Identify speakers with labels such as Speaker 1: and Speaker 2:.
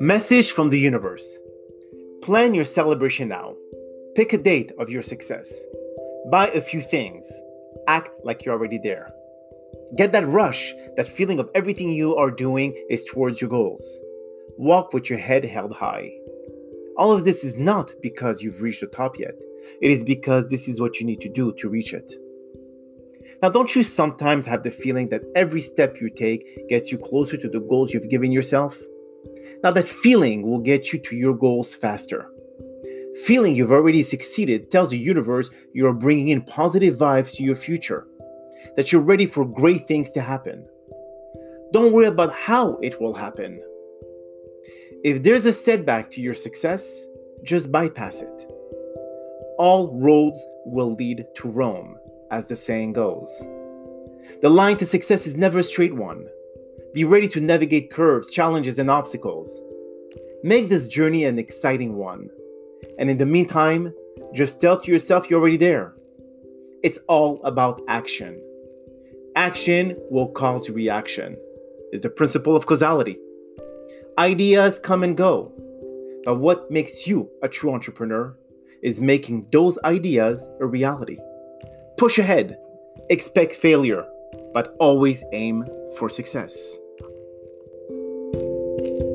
Speaker 1: Message from the universe. Plan your celebration now. Pick a date of your success. Buy a few things. Act like you're already there. Get that rush, that feeling of everything you are doing is towards your goals. Walk with your head held high. All of this is not because you've reached the top yet, it is because this is what you need to do to reach it. Now, don't you sometimes have the feeling that every step you take gets you closer to the goals you've given yourself? Now, that feeling will get you to your goals faster. Feeling you've already succeeded tells the universe you are bringing in positive vibes to your future, that you're ready for great things to happen. Don't worry about how it will happen. If there's a setback to your success, just bypass it. All roads will lead to Rome as the saying goes. The line to success is never a straight one. Be ready to navigate curves, challenges, and obstacles. Make this journey an exciting one. And in the meantime, just tell to yourself you're already there. It's all about action. Action will cause reaction, is the principle of causality. Ideas come and go, but what makes you a true entrepreneur is making those ideas a reality. Push ahead, expect failure, but always aim for success thank you